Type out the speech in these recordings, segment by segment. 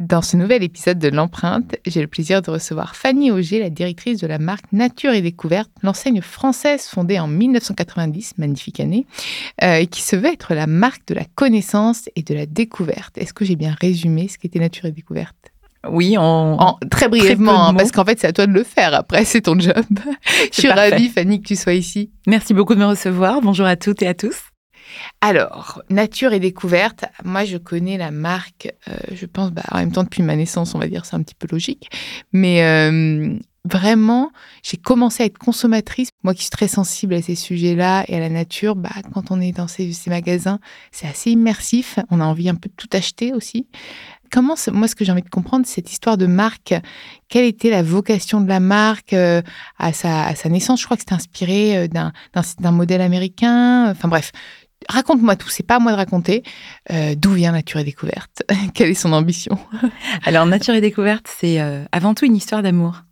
Dans ce nouvel épisode de l'empreinte, j'ai le plaisir de recevoir Fanny Auger, la directrice de la marque Nature et Découverte, l'enseigne française fondée en 1990, magnifique année, euh, et qui se veut être la marque de la connaissance et de la découverte. Est-ce que j'ai bien résumé ce qu'était Nature et Découverte? Oui, en, très brièvement, hein, parce qu'en fait, c'est à toi de le faire. Après, c'est ton job. Je suis ravie, Fanny, que tu sois ici. Merci beaucoup de me recevoir. Bonjour à toutes et à tous. Alors, Nature et Découverte, moi je connais la marque, euh, je pense, bah, en même temps depuis ma naissance, on va dire, c'est un petit peu logique. Mais euh, vraiment, j'ai commencé à être consommatrice. Moi qui suis très sensible à ces sujets-là et à la nature, bah, quand on est dans ces, magasins, c'est assez immersif. On a envie un peu de tout acheter aussi. Comment, moi, ce que j'ai envie de comprendre, cette histoire de marque, quelle était la vocation de la marque euh, à, sa, à, sa, naissance? Je crois que c'était inspiré d'un modèle américain. Enfin bref, Raconte-moi tout, c'est pas à moi de raconter. Euh, d'où vient Nature et Découverte? Quelle est son ambition? Alors, Nature et Découverte, c'est euh, avant tout une histoire d'amour.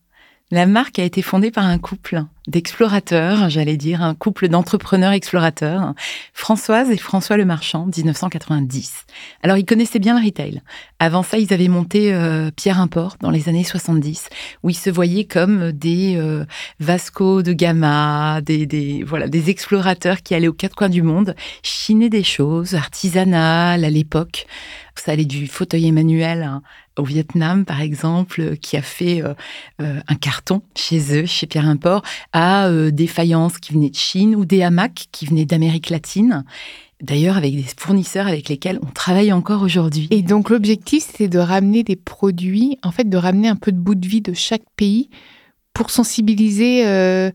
La marque a été fondée par un couple d'explorateurs, j'allais dire, un couple d'entrepreneurs explorateurs, Françoise et François Le Marchand, 1990. Alors, ils connaissaient bien le retail. Avant ça, ils avaient monté euh, Pierre Import dans les années 70, où ils se voyaient comme des euh, Vasco de Gama, des, des, voilà, des explorateurs qui allaient aux quatre coins du monde, chiner des choses artisanales à l'époque. Ça allait du fauteuil Emmanuel hein, au Vietnam, par exemple, qui a fait euh, un carton chez eux, chez Pierre Import, à euh, des faïences qui venaient de Chine ou des hamacs qui venaient d'Amérique latine. D'ailleurs, avec des fournisseurs avec lesquels on travaille encore aujourd'hui. Et donc, l'objectif, c'est de ramener des produits, en fait, de ramener un peu de bout de vie de chaque pays pour sensibiliser euh,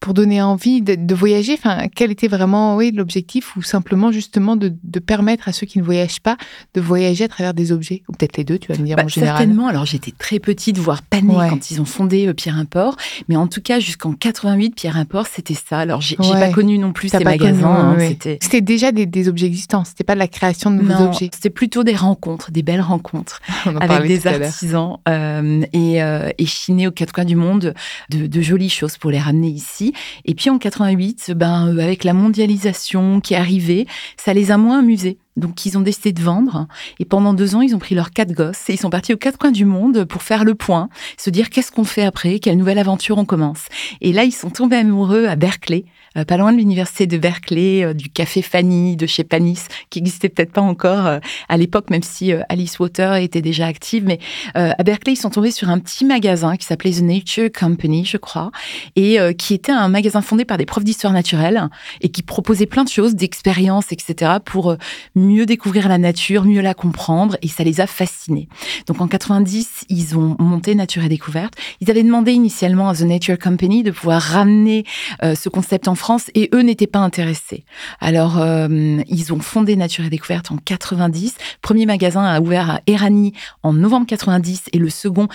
pour donner envie de, voyager Enfin, quel était vraiment oui, l'objectif ou simplement justement de, permettre à ceux qui ne voyagent pas de voyager à travers des objets? Ou peut-être les deux, tu vas me dire bah, en général. Certainement. Alors j'étais très petite, voire panée quand ils ont fondé euh, Pierre Import. Mais en tout cas, jusqu'en 88, Pierre Import, c'était ça. Alors j'ai n'ai pas connu non plus ces magasins. Hein, c'était déjà des, objets existants. C'était pas de la création de nouveaux objets. C'était plutôt des rencontres, des belles rencontres avec des artisans euh, et, euh, et chiner aux quatre coins du monde de, de jolies choses pour les ramener ici. Et puis en 88, ben, euh, avec la mondialisation qui est arrivée, ça les a moins amusés. Donc, ils ont décidé de vendre. Et pendant deux ans, ils ont pris leurs quatre gosses et ils sont partis aux quatre coins du monde pour faire le point, se dire qu'est-ce qu'on fait après, quelle nouvelle aventure on commence. Et là, ils sont tombés amoureux à Berkeley, euh, pas loin de l'université de Berkeley, euh, du café Fanny, de chez Panis, qui existait peut-être pas encore euh, à l'époque, même si Alice Water était déjà active. Mais à Berkeley, ils sont tombés sur un petit magasin qui s'appelait The Nature Company, je crois, et qui était un magasin fondé par des profs d'histoire naturelle et qui proposait plein de choses, d'expériences, etc., pour mieux découvrir la nature, mieux la comprendre, et ça les a fascinés. Donc en 90, ils ont monté Nature et Découverte. Ils avaient demandé initialement à The Nature Company de pouvoir ramener ce concept en France et eux n'étaient pas intéressés. Alors, euh, ils ont fondé Nature et Découverte en 90. Premier magasin a ouvert à Erani en novembre 90 et le second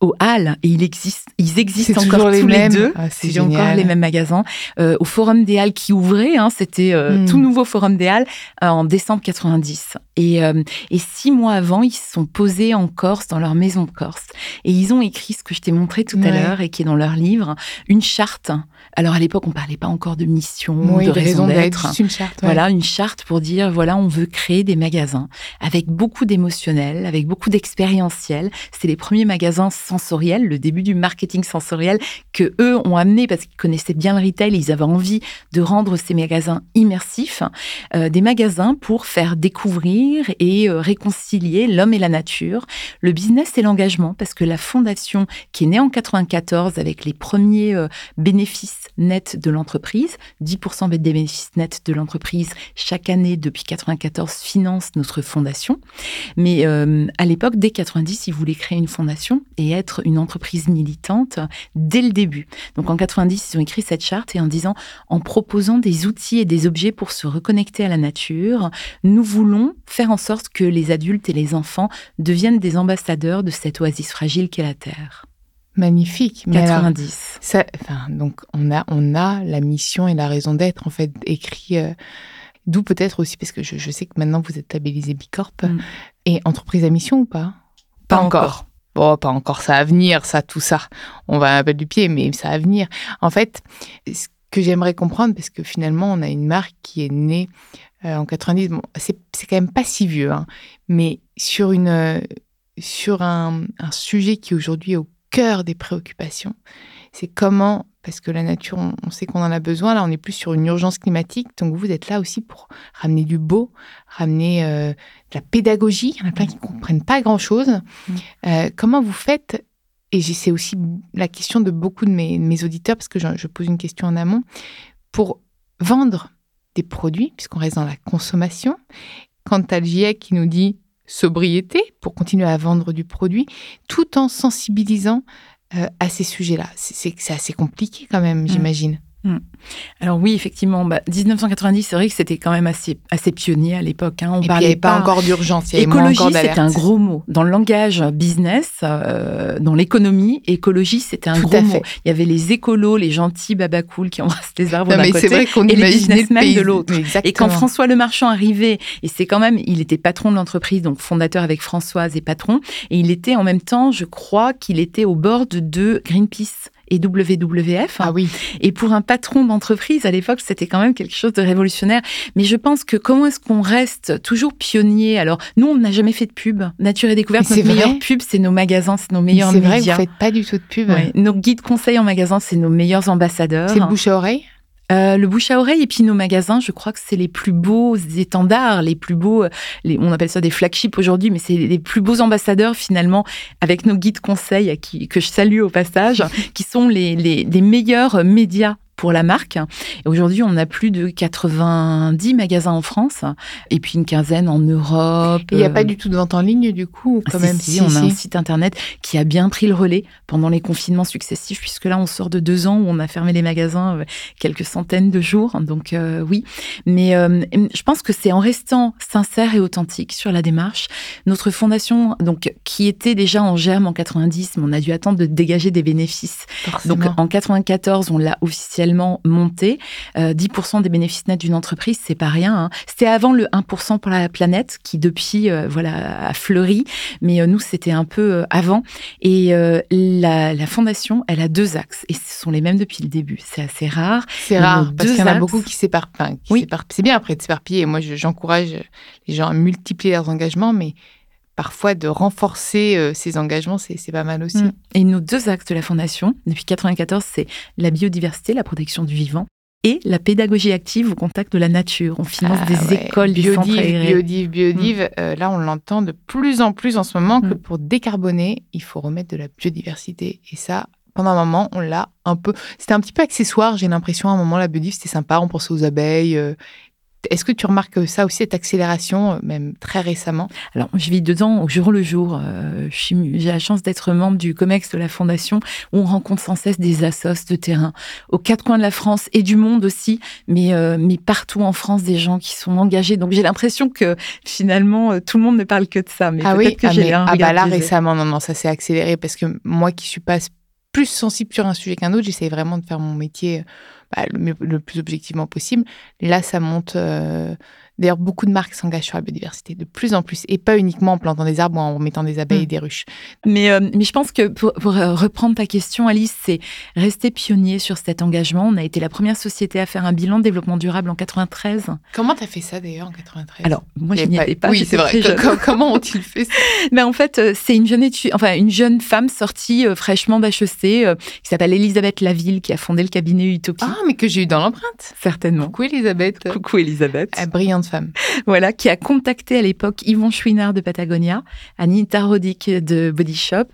au Hall et il existe, ils existent encore tous les, deux. Ah, c'est encore les mêmes magasins. Euh, au Forum des Halles qui ouvrait, hein, c'était euh, hmm. tout nouveau Forum des Halles en décembre 90. Et, et six mois avant, ils se sont posés en Corse, dans leur maison de Corse. Et ils ont écrit ce que je t'ai montré tout à l'heure et qui est dans leur livre, une charte alors à l'époque, on parlait pas encore de mission, de raison, d'être. Une charte. Voilà, une charte pour dire voilà, on veut créer des magasins avec beaucoup d'émotionnel, avec beaucoup d'expérientiel. C'est les premiers magasins sensoriel, le début du marketing sensoriel que eux ont amené parce qu'ils connaissaient bien le retail, ils avaient envie de rendre ces magasins immersifs, euh, des magasins pour faire découvrir et euh, réconcilier l'homme et la nature, le business et l'engagement, parce que la fondation qui est née en 94 avec les premiers euh, bénéfices nets de l'entreprise, 10% des bénéfices nets de l'entreprise chaque année depuis 94 finance notre fondation, mais à l'époque, dès 90, ils voulaient créer une fondation et être une entreprise militante dès le début. Donc en 90, ils ont écrit cette charte et en disant, en proposant des outils et des objets pour se reconnecter à la nature, nous voulons faire en sorte que les adultes et les enfants deviennent des ambassadeurs de cette oasis fragile qu'est la Terre. Magnifique. 90. ça, enfin, donc on a, on a la mission et la raison d'être en fait écrit. Euh, d'où peut-être aussi parce que je, sais que maintenant vous êtes labellisé Bicorp mm. et entreprise à mission ou pas? Pas, encore. Bon, pas encore, ça va venir, ça, tout ça. On va un peu du pied, mais ça va venir. En fait, ce que j'aimerais comprendre, parce que finalement, on a une marque qui est née euh, en 90, bon, c'est quand même pas si vieux, hein, mais sur, une, euh, sur un, un sujet qui aujourd'hui est au cœur des préoccupations, c'est comment parce que la nature, on, sait qu'on en a besoin. Là, on est plus sur une urgence climatique. Donc, vous êtes là aussi pour ramener du beau, ramener euh, de la pédagogie. Il y en a plein qui ne comprennent pas grand-chose. Mm. Euh, comment vous faites Et c'est aussi la question de beaucoup de mes, auditeurs, parce que je, pose une question en amont, pour vendre des produits, puisqu'on reste dans la consommation. Quant à GIEC qui nous dit sobriété pour continuer à vendre du produit, tout en sensibilisant à ces sujets-là C'est assez compliqué quand même, mm. j'imagine. Mm. Alors oui, effectivement, 1990, bah, c'est vrai que c'était quand même assez, assez pionnier à l'époque. Hein. On il n'y avait pas, encore d'urgence. Écologie, c'était un gros mot. Dans le langage business, euh, dans l'économie, écologie, c'était un gros mot. Il y avait les écolos, les gentils cool qui embrassent les arbres d'un côté vrai qu'on et les businessmen de l'autre. Et quand François Le Marchand arrivait, et c'est quand même, il était patron de l'entreprise, donc fondateur avec Françoise et patron, et il était en même temps, je crois qu'il était au bord de Greenpeace et WWF. Ah oui. Et pour un patron d'entreprise, à l'époque, c'était quand même quelque chose de révolutionnaire. Mais je pense que comment est-ce qu'on reste toujours pionnier? Alors, nous, on n'a jamais fait de pub. Nature et découverte, notre meilleure pub, c'est nos magasins, c'est nos meilleurs médias. C'est vrai, vous faites pas du tout de pub. Nos guides conseils en magasin, c'est nos meilleurs ambassadeurs. C'est bouche à oreille? Euh, le bouche à oreille et puis nos magasins, je crois que c'est les plus beaux étendards, les plus beaux, euh, les, on appelle ça des flagships aujourd'hui, mais c'est les plus beaux ambassadeurs finalement avec nos guides conseils qui, que je salue au passage, qui sont les, les, les meilleurs médias pour la marque. Et aujourd'hui, on a plus de 90 magasins en France et puis une quinzaine en Europe. Il n'y a pas du tout de vente en ligne du coup, quand même? Si, on a un site internet qui a bien pris le relais pendant les confinements successifs, puisque là, on sort de deux ans où on a fermé les magasins euh, quelques centaines de jours. Donc euh, oui, mais euh, je pense que c'est en restant sincère et authentique sur la démarche. Notre fondation, donc qui était déjà en germe en 90, mais on a dû attendre de dégager des bénéfices. Donc en 94, on l'a officiellement monté. 10% euh, des bénéfices nets d'une entreprise, c'est pas rien. Hein. C'était avant le 1% pour la planète qui depuis euh, voilà a fleuri, mais euh, nous c'était un peu avant. Et la, fondation, elle a deux axes et ce sont les mêmes depuis le début. C'est assez rare. C'est rare parce qu'il y en a beaucoup qui s'éparpillent. Oui. C'est bien après de s'éparpiller. Moi, j'encourage les gens à multiplier leurs engagements, mais parfois de renforcer euh, ces engagements, c'est pas mal aussi. Mm. Et nos deux axes de la Fondation, depuis 1994, c'est la biodiversité, la protection du vivant, et la pédagogie active au contact de la nature. On finance ah des écoles biodiv, biodiv, biodiv. Mm. Euh, là, on l'entend de plus en plus en ce moment que mm. pour décarboner, il faut remettre de la biodiversité. Et ça, pendant un moment, on l'a un peu. C'était un petit peu accessoire, j'ai l'impression. À un moment, la biodiv, c'était sympa. On pensait aux abeilles. Euh, est-ce que tu remarques ça aussi, cette accélération, euh, même très récemment? Alors, je vis dedans au jour le jour. Euh, j'ai la chance d'être membre du COMEX de la Fondation, où on rencontre sans cesse des assos de terrain, aux quatre coins de la France et du monde aussi, mais, euh, mais partout en France, des gens qui sont engagés. Donc, j'ai l'impression que finalement, tout le monde ne parle que de ça. Mais ah oui, que ah, mais, ah bah là, récemment, non, non, ça s'est accéléré parce que moi qui suis pas plus sensible sur un sujet qu'un autre, j'essaie vraiment de faire mon métier bah, le, plus objectivement possible. Là, ça monte. Euh, d'ailleurs, beaucoup de marques s'engagent sur la biodiversité de plus en plus, et pas uniquement en plantant des arbres ou en mettant des abeilles et mm. des ruches. Mais, euh, mais je pense que pour, reprendre ta question, Alice, c'est rester pionnier sur cet engagement. On a été la première société à faire un bilan de développement durable en 93. Comment tu as fait ça d'ailleurs en 93 Alors, moi, je n'y étais pas. Oui, c'est vrai. Comment ont-ils fait ça? Mais en fait, c'est une jeune enfin une jeune femme sortie fraîchement d'HEC qui s'appelle Elisabeth Laville, qui a fondé le cabinet Utopie. Ah, mais que j'ai eu dans l'empreinte. Certainement. Coucou Elisabeth. Coucou Elisabeth. Brillante femme. Voilà, qui a contacté à l'époque Yvon Chouinard de Patagonia, Anita Roddick de Body Shop,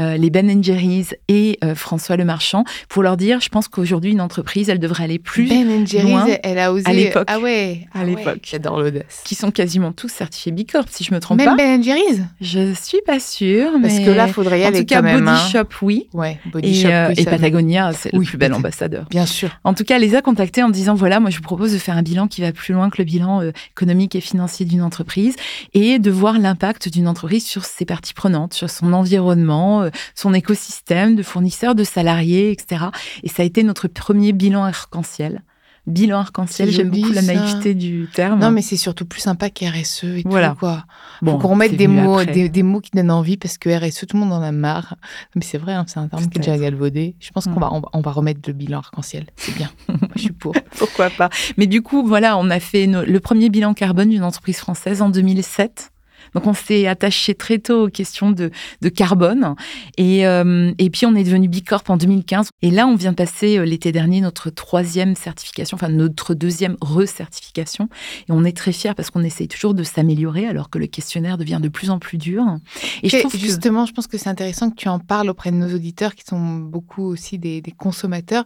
euh, les Ben Jerry's et euh, François Lemarchand pour leur dire, je pense qu'aujourd'hui, une entreprise, elle devrait aller plus Ben Jerry's, elle a osé. À l'époque. Ah ouais. À ah l'époque. J'adore l'audace. Qui sont quasiment tous certifiés Bicorp, si je me trompe Même pas. Même Ben Jerry's? Je suis pas sûre, mais. Parce que là, faudrait y aller En tout cas, Body hein. Shop, oui. Ouais, Body et, Shop. Euh, et Patagonia, c'est le plus bel ambassadeur. Bien sûr. En tout cas, les a contactés en disant voilà, moi, je vous propose de faire un bilan qui va plus loin que le bilan euh, économique et financier d'une entreprise et de voir l'impact d'une entreprise sur ses parties prenantes, sur son environnement, euh, son écosystème de fournisseurs, de salariés, etc. Et ça a été notre premier bilan arc-en-ciel bilan arc-en-ciel. J'aime beaucoup la naïveté du terme. Non, mais c'est surtout plus sympa qu'RSE et voilà. tout, quoi. Bon, Faut qu'on remette des mots, des, mots qui donnent envie parce que RSE, tout le monde en a marre. Mais c'est vrai, hein, c'est un terme qui est déjà galvaudé. Je pense qu'on va, on va, remettre le bilan arc-en-ciel. C'est bien. je suis pour. Pourquoi pas. Mais du coup, voilà, on a fait le premier bilan carbone d'une entreprise française en 2007. Donc on s'est attaché très tôt aux questions de, carbone. Et, euh, et puis on est devenu Bicorp en 2015. Et là, on vient passer euh, l'été dernier notre troisième certification, enfin notre deuxième recertification. Et on est très fiers parce qu'on essaye toujours de s'améliorer alors que le questionnaire devient de plus en plus dur. Et, je trouve justement, je pense que c'est intéressant que tu en parles auprès de nos auditeurs qui sont beaucoup aussi des, des consommateurs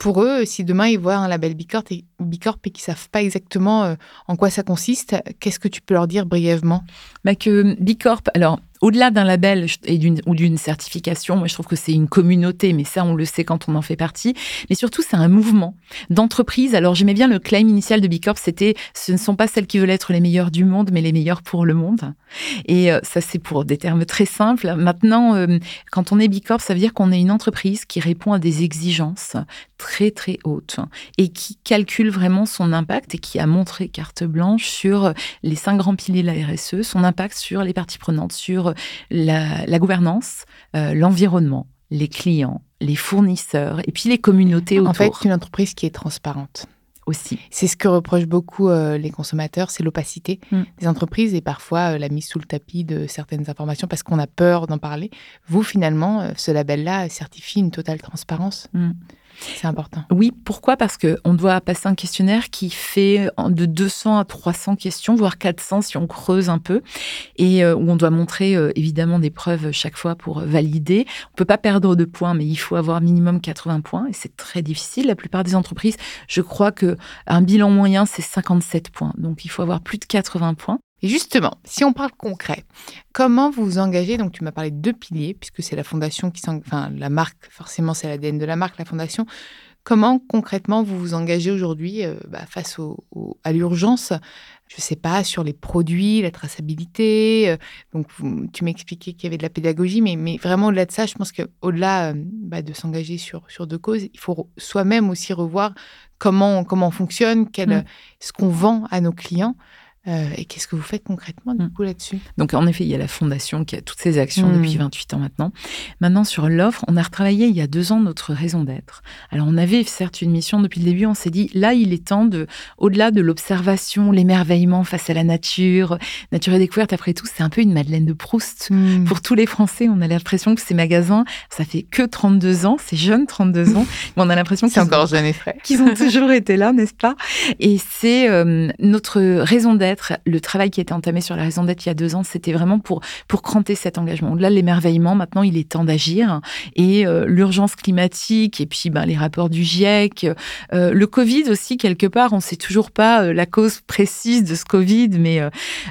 pour eux, si demain ils voient un label Bicorp et, qu'ils savent pas exactement euh, en quoi ça consiste, qu'est-ce que tu peux leur dire brièvement? Bah Que Bicorp, alors au-delà d'un label et d'une, ou d'une certification, moi je trouve que c'est une communauté, mais ça on le sait quand on en fait partie. Mais surtout c'est un mouvement d'entreprise. Alors j'aimais bien le claim initial de Bicorp, c'était ce ne sont pas celles qui veulent être les meilleures du monde, mais les meilleures pour le monde. Et euh, ça c'est pour des termes très simples. Maintenant, euh, quand on est Bicorp, ça veut dire qu'on est une entreprise qui répond à des exigences très très hautes et qui calcule vraiment son impact et qui a montré carte blanche sur les cinq grands piliers de la RSE, son impact sur les parties prenantes, sur la, gouvernance, euh, l'environnement, les clients, les fournisseurs et puis les communautés autour. En fait, une entreprise qui est transparente. Aussi. C'est ce que reprochent beaucoup euh, les consommateurs, c'est l'opacité mm. des entreprises et parfois euh, la mise sous le tapis de certaines informations parce qu'on a peur d'en parler. Vous, finalement, ce label-là certifie une totale transparence. Mm. C'est important. Oui, pourquoi? Parce qu'on doit passer un questionnaire qui fait de 200 à 300 questions, voire 400 si on creuse un peu, et euh, où on doit montrer euh, évidemment des preuves chaque fois pour valider. On ne peut pas perdre de points, mais il faut avoir minimum 80 points, et c'est très difficile. La plupart des entreprises, je crois que un bilan moyen, c'est 57 points. Donc il faut avoir plus de 80 points. Et justement, si on parle concret, comment vous vous engagez Donc, tu m'as parlé de deux piliers, puisque c'est la fondation qui s'engage, enfin, la marque, forcément, c'est l'ADN de la marque, la fondation. Comment concrètement vous vous engagez aujourd'hui euh, bah, face à l'urgence? Je ne sais pas, sur les produits, la traçabilité. Euh, donc, tu m'expliquais qu'il y avait de la pédagogie, mais, mais vraiment au-delà de ça, je pense qu'au-delà euh, bah, de s'engager sur, sur deux causes, il faut soi-même aussi revoir comment, comment on fonctionne, quel, mmh. ce qu'on vend à nos clients. Euh, et qu'est-ce que vous faites concrètement du mm. coup là-dessus? Donc en effet, il y a la fondation qui a toutes ces actions mm. depuis 28 ans maintenant. Maintenant sur l'offre, on a retravaillé il y a deux ans notre raison d'être. Alors on avait certes une mission depuis le début, on s'est dit là il est temps de, au-delà de l'observation, l'émerveillement face à la nature, nature et découverte. Après tout, c'est un peu une Madeleine de Proust mm. pour tous les Français. On a l'impression que ces magasins, ça fait que 32 ans, c'est jeune 32 ans, mais on a l'impression qu'ils encore jeune et frais, qu'ils ont toujours été là, n'est-ce pas? Et c'est euh, notre raison d'être le travail qui a été entamé sur la raison d'être il y a deux ans, c'était vraiment pour, pour cranter cet engagement. Au-delà de l'émerveillement, maintenant, il est temps d'agir. Et euh, l'urgence climatique, et puis ben, les rapports du GIEC, euh, le Covid aussi, quelque part, on ne sait toujours pas euh, la cause précise de ce Covid, mais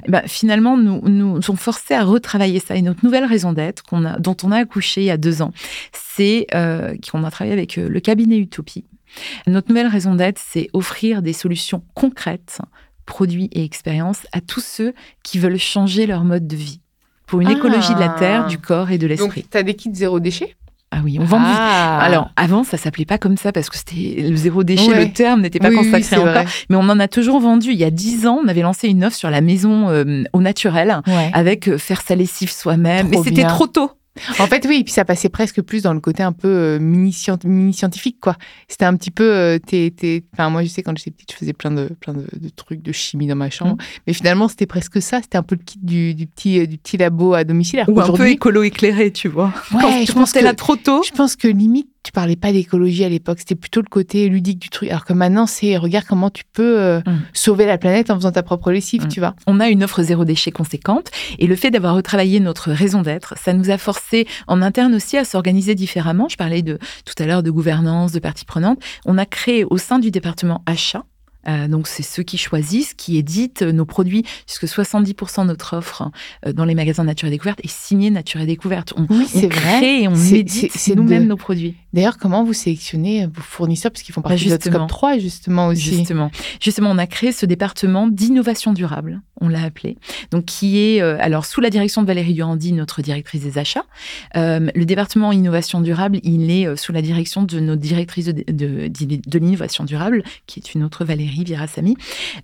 ben, finalement, nous sommes forcés à retravailler ça. Et notre nouvelle raison d'être, dont on a accouché il y a deux ans, c'est qu'on a travaillé avec le cabinet Utopie. Notre nouvelle raison d'être, c'est offrir des solutions concrètes produits et expériences à tous ceux qui veulent changer leur mode de vie pour une écologie de la terre, du corps et de l'esprit. Donc, tu as des kits zéro déchet? Ah oui, on vend ah. Alors avant, ça s'appelait pas comme ça parce que c'était le zéro déchet, le terme n'était pas consacré encore. Mais on en a toujours vendu. Il y a dix ans, on avait lancé une offre sur la maison euh, au naturel avec euh, faire sa lessive soi-même. Mais c'était trop tôt. En fait, oui, et puis ça passait presque plus dans le côté un peu euh, mini-scientifique, quoi. C'était un petit peu. Euh, enfin, moi, je sais, quand j'étais petite, je faisais plein de, plein de, trucs de chimie dans ma chambre. Mm. Mais finalement, c'était presque ça. C'était un peu le kit du, petit, du petit labo à domicile. Ou un peu écolo éclairé, tu vois. Ouais, je pense que là trop tôt. Je pense que limite, tu parlais pas d'écologie à l'époque, c'était plutôt le côté ludique du truc. Alors que maintenant, c'est regarde comment tu peux euh, mm. sauver la planète en faisant ta propre lessive, mm. tu vois. On a une offre zéro déchet conséquente et le fait d'avoir retravaillé notre raison d'être, ça nous a forcé en interne aussi à s'organiser différemment. Je parlais de tout à l'heure de gouvernance, de parties prenantes. On a créé au sein du département achat euh, donc, c'est ceux qui choisissent, qui éditent nos produits, puisque 70% de notre offre euh, dans les magasins Nature et Découverte est signée Nature et Découverte. On, oui, c'est vrai. et on édite nous-mêmes nos produits. D'ailleurs, comment vous sélectionnez vos fournisseurs, parce qu'ils font partie bah, de scope 3, justement, aussi Justement. Justement, on a créé ce département d'innovation durable, on l'a appelé, donc qui est, euh, alors, sous la direction de Valérie Durandi, notre directrice des achats. le département innovation durable, il est sous la direction de notre directrice de, de, de l'innovation durable, qui est une autre Valérie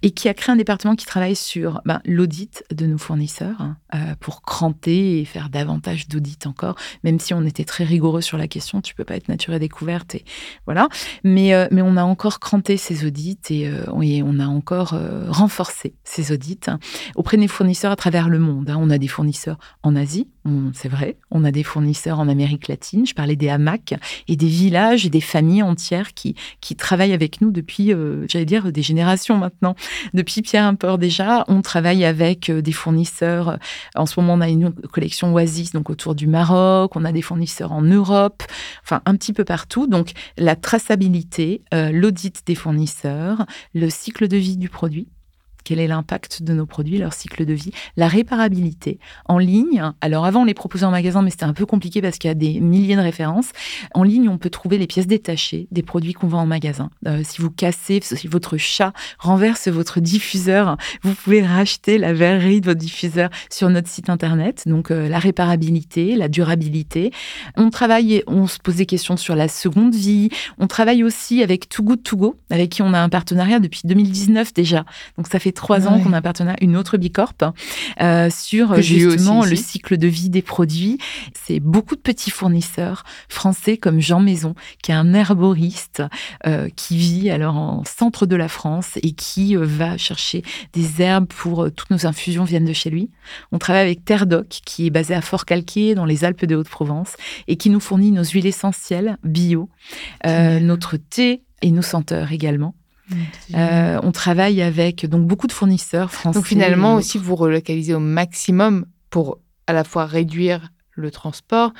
Et qui a créé un département qui travaille sur ben, l'audit de nos fournisseurs hein, euh, pour cranter et faire davantage d'audits encore, même si on était très rigoureux sur la question, tu peux pas être nature et découverte, et voilà. Mais, euh, mais on a encore cranté ces audits et, euh, on a encore renforcé ces audits hein, auprès des fournisseurs à travers le monde. Hein. On a des fournisseurs en Asie, c'est vrai, on a des fournisseurs en Amérique latine, je parlais des hamacs et des villages et des familles entières qui, qui travaillent avec nous depuis, j'allais dire, des générations maintenant. Depuis Pierre Import déjà, on travaille avec euh, des fournisseurs. En ce moment, on a une collection Oasis, donc autour du Maroc. On a des fournisseurs en Europe, enfin un petit peu partout. Donc la traçabilité, euh, l'audit des fournisseurs, le cycle de vie du produit quel est l'impact de nos produits, leur cycle de vie, la réparabilité en ligne? Alors avant, on les proposait en magasin, mais c'était un peu compliqué parce qu'il y a des milliers de références. En ligne, on peut trouver les pièces détachées des produits qu'on vend en magasin. Euh, si vous cassez, si votre chat renverse votre diffuseur, vous pouvez racheter la verrerie de votre diffuseur sur notre site internet. Donc euh, la réparabilité, la durabilité. On travaille, on se pose des questions sur la seconde vie. On travaille aussi avec Too Good To Go, avec qui on a un partenariat depuis 2019 déjà. Donc ça fait trois ans qu'on a appartenu à une autre Bicorp euh, sur justement le cycle de vie des produits. C'est beaucoup de petits fournisseurs français comme Jean Maison, qui est un herboriste euh, qui vit alors en centre de la France et qui euh, va chercher des herbes pour toutes nos infusions viennent de chez lui. On travaille avec Terre Doc, qui est basé à Fort-Calquier dans les Alpes de Haute-Provence et qui nous fournit nos huiles essentielles bio, notre thé et nos senteurs également. Euh, on travaille avec donc beaucoup de fournisseurs français. Donc finalement aussi vous relocalisez au maximum pour à la fois réduire le transport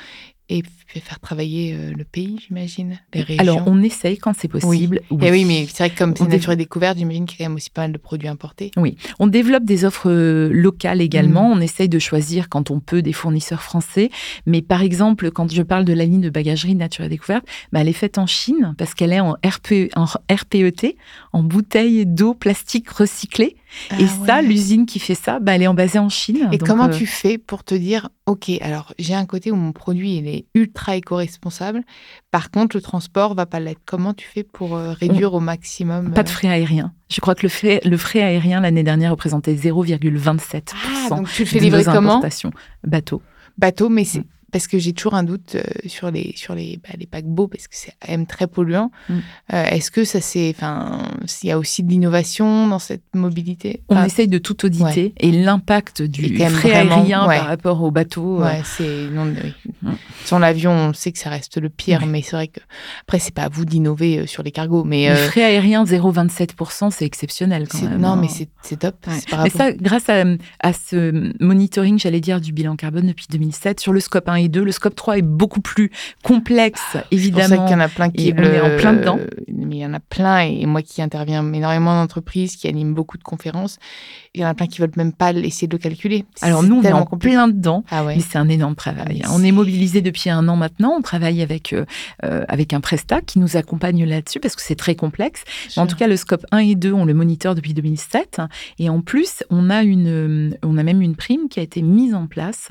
et faire travailler euh, le pays, j'imagine, les régions. Alors, on essaye quand c'est possible. Oui. Et oui, mais c'est vrai que comme c'est nature et découverte, j'imagine qu'il y a quand même aussi pas mal de produits importés. Oui, on développe des offres euh, locales également. Mm. On essaye de choisir quand on peut des fournisseurs français. Mais par exemple, quand je parle de la ligne de bagagerie nature et découverte, bah, elle est faite en Chine parce qu'elle est en, RP, en RPET, en bouteille d'eau plastique recyclée. Ah et ça, l'usine qui fait ça, bah, elle est en basée en Chine. Et comment euh, tu fais pour te dire, OK, alors j'ai un côté où mon produit il est ultra éco-responsable, par contre le transport va pas l'être. Comment tu fais pour euh, réduire au maximum Pas de euh, frais aériens. Je crois que le frais, le frais aérien l'année dernière représentait 0,27%. Ah, donc tu le fais livrer comment? Bateau. Bateau, mais c'est mm parce que j'ai toujours un doute euh, sur les sur les, bah, les paquebots parce que c'est quand même très polluant. Mm. Euh, est-ce que ça c'est enfin s'il y a aussi de l'innovation dans cette mobilité? On essaye de tout auditer et l'impact du frais aérien par rapport au bateau. Euh, ouais, c'est non mm. Sur l'avion, on sait que ça reste le pire, mais c'est vrai que après c'est pas à vous d'innover sur les cargos. Mais le frais aérien 0,27%, c'est exceptionnel quand même. Non, hein. mais c'est top. Mais ça, grâce à, à ce monitoring, j'allais dire du bilan carbone depuis 2007 sur le scope 1 et 2. Le scope 3 est beaucoup plus complexe, évidemment. C'est pour ça qu'il y en a plein qui le... en plein dedans. Mais il y en a plein, et moi qui interviens énormément d'entreprises, qui anime beaucoup de conférences, il y en a plein qui veulent même pas essayer de le calculer. Alors nous, on est en plein dedans, ah mais c'est un énorme travail. Hein. On est mobilisé depuis un an maintenant. On travaille avec, avec un Presta qui nous accompagne là-dessus parce que c'est très complexe. en tout cas, le scope 1 et 2, on le moniteur depuis 2007. Et en plus, on a, une, on a même une prime qui a été mise en place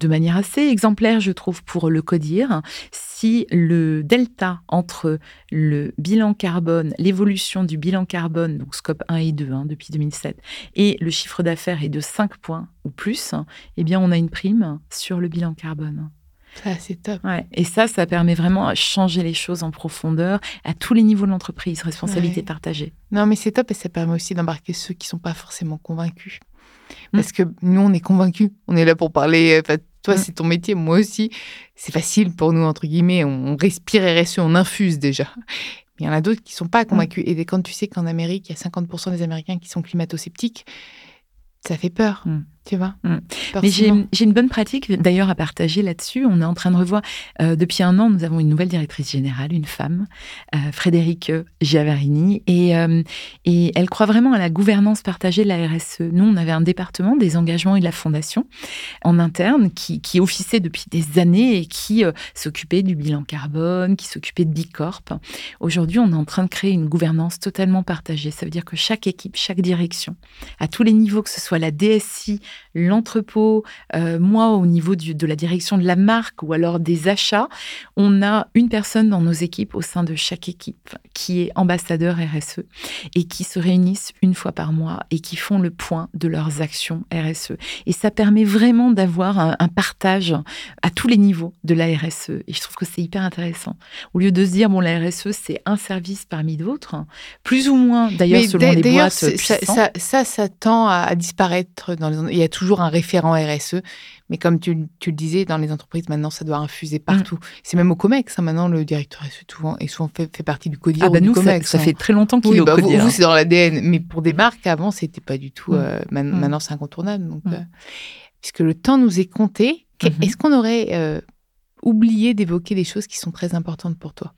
de manière assez exemplaire, je trouve, pour le CODIR. Si le delta entre le bilan carbone, l'évolution du bilan carbone, donc scope 1 et 2 hein, depuis 2007, et le chiffre d'affaires est de 5 points ou plus, eh bien, on a une prime sur le bilan carbone. Ça, c'est top. Et ça, ça permet vraiment de changer les choses en profondeur à tous les niveaux de l'entreprise, responsabilité partagée. Non, mais c'est top et ça permet aussi d'embarquer ceux qui ne sont pas forcément convaincus. Mm. Parce que nous, on est convaincus. On est là pour parler. Toi, mm. c'est ton métier, moi aussi. C'est facile pour nous, entre guillemets. On, respire RSE, on infuse déjà. Mais il y en a d'autres qui ne sont pas mm. convaincus. Et quand tu sais qu'en Amérique, il y a 50% des Américains qui sont climato-sceptiques, ça fait peur. Tu vois mm. Mais j'ai une bonne pratique d'ailleurs à partager là-dessus. On est en train de revoir. Euh, depuis un an, nous avons une nouvelle directrice générale, une femme, euh, Frédéric Giavarini, et, euh, et elle croit vraiment à la gouvernance partagée de la RSE. Nous, on avait un département des engagements et de la fondation en interne qui, qui officiait depuis des années et qui s'occupait du bilan carbone, qui s'occupait de Bicorp. Aujourd'hui, on est en train de créer une gouvernance totalement partagée. Ça veut dire que chaque équipe, chaque direction, à tous les niveaux, que ce soit la DSI, l'entrepôt, euh, moi au niveau de la direction de la marque ou alors des achats, on a une personne dans nos équipes au sein de chaque équipe qui est ambassadeur RSE et qui se réunissent une fois par mois et qui font le point de leurs actions RSE. Et ça permet vraiment d'avoir un, partage à tous les niveaux de la RSE. Et je trouve que c'est hyper intéressant. Au lieu de se dire, bon, la RSE, c'est un service parmi d'autres, plus ou moins, d'ailleurs, selon les boîtes ça, ça, ça, ça, tend à disparaître dans les a toujours un référent RSE. Mais comme tu, le disais, dans les entreprises, maintenant, ça doit infuser partout. Mm. C'est même au COMEX. Hein, maintenant, le directeur RSE souvent, est souvent fait, partie du CODIR ah bah ou nous, du COMEX. Ça, hein. fait très longtemps qu'il est au bah CODIR. Vous, c'est dans l'ADN. Mais pour des marques, avant, c'était pas du tout. Mm. Euh, mm. maintenant, c'est incontournable. Donc, euh, puisque le temps nous est compté, mm-hmm. est-ce qu'on aurait euh, oublié d'évoquer des choses qui sont très importantes pour toi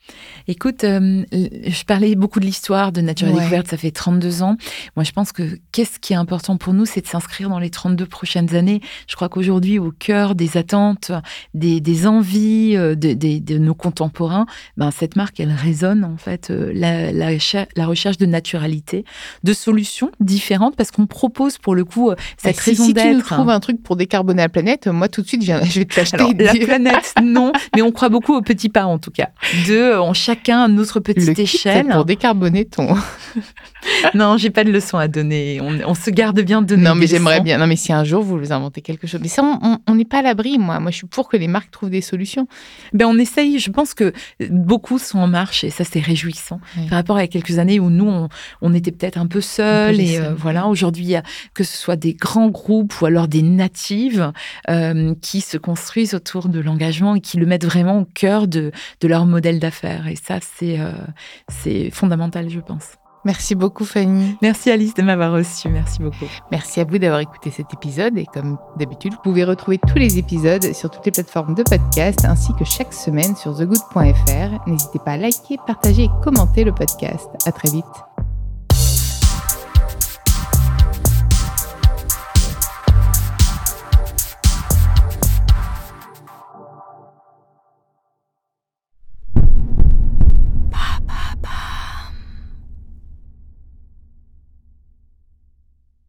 Écoute, euh, je parlais beaucoup de l'histoire de Nature et Découverte, ça fait 32 ans. Moi, je pense que qu'est-ce qui est important pour nous, c'est de s'inscrire dans les 32 prochaines années. Je crois qu'aujourd'hui, au cœur des attentes, des, envies euh, de, nos contemporains, ben, cette marque, elle résonne en fait euh, la, la, recherche de naturalité, de solutions différentes, parce qu'on propose pour le coup cette bah, raison d'être. Si tu nous trouves un truc pour décarboner la planète, moi tout de suite, je vais te l'acheter. La planète, non, mais on croit beaucoup aux petits pas en tout cas. Deux, en chacun à notre petite le échelle. pour décarboner ton. non, j'ai pas de leçon à donner. On, se garde bien de. Non, mais j'aimerais bien. Non, mais si un jour vous vous inventez quelque chose, mais ça, on n'est pas à l'abri. Moi, moi, je suis pour que les marques trouvent des solutions. Ben, on essaye. Je pense que beaucoup sont en marche et ça, c'est réjouissant. Par rapport à quelques années où nous, on, était peut-être un peu seuls et euh, voilà. Aujourd'hui, que ce soit des grands groupes ou alors des natives euh, qui se construisent autour de l'engagement et qui le mettent vraiment au cœur de, leur modèle d'affaires. Et ça, c'est euh, c'est fondamental, je pense. Merci beaucoup Fanny. Merci Alice de m'avoir reçue. Merci beaucoup. Merci à vous d'avoir écouté cet épisode et comme d'habitude, vous pouvez retrouver tous les épisodes sur toutes les plateformes de podcast ainsi que chaque semaine sur thegood.fr. N'hésitez pas à liker, partager et commenter le podcast. À très vite.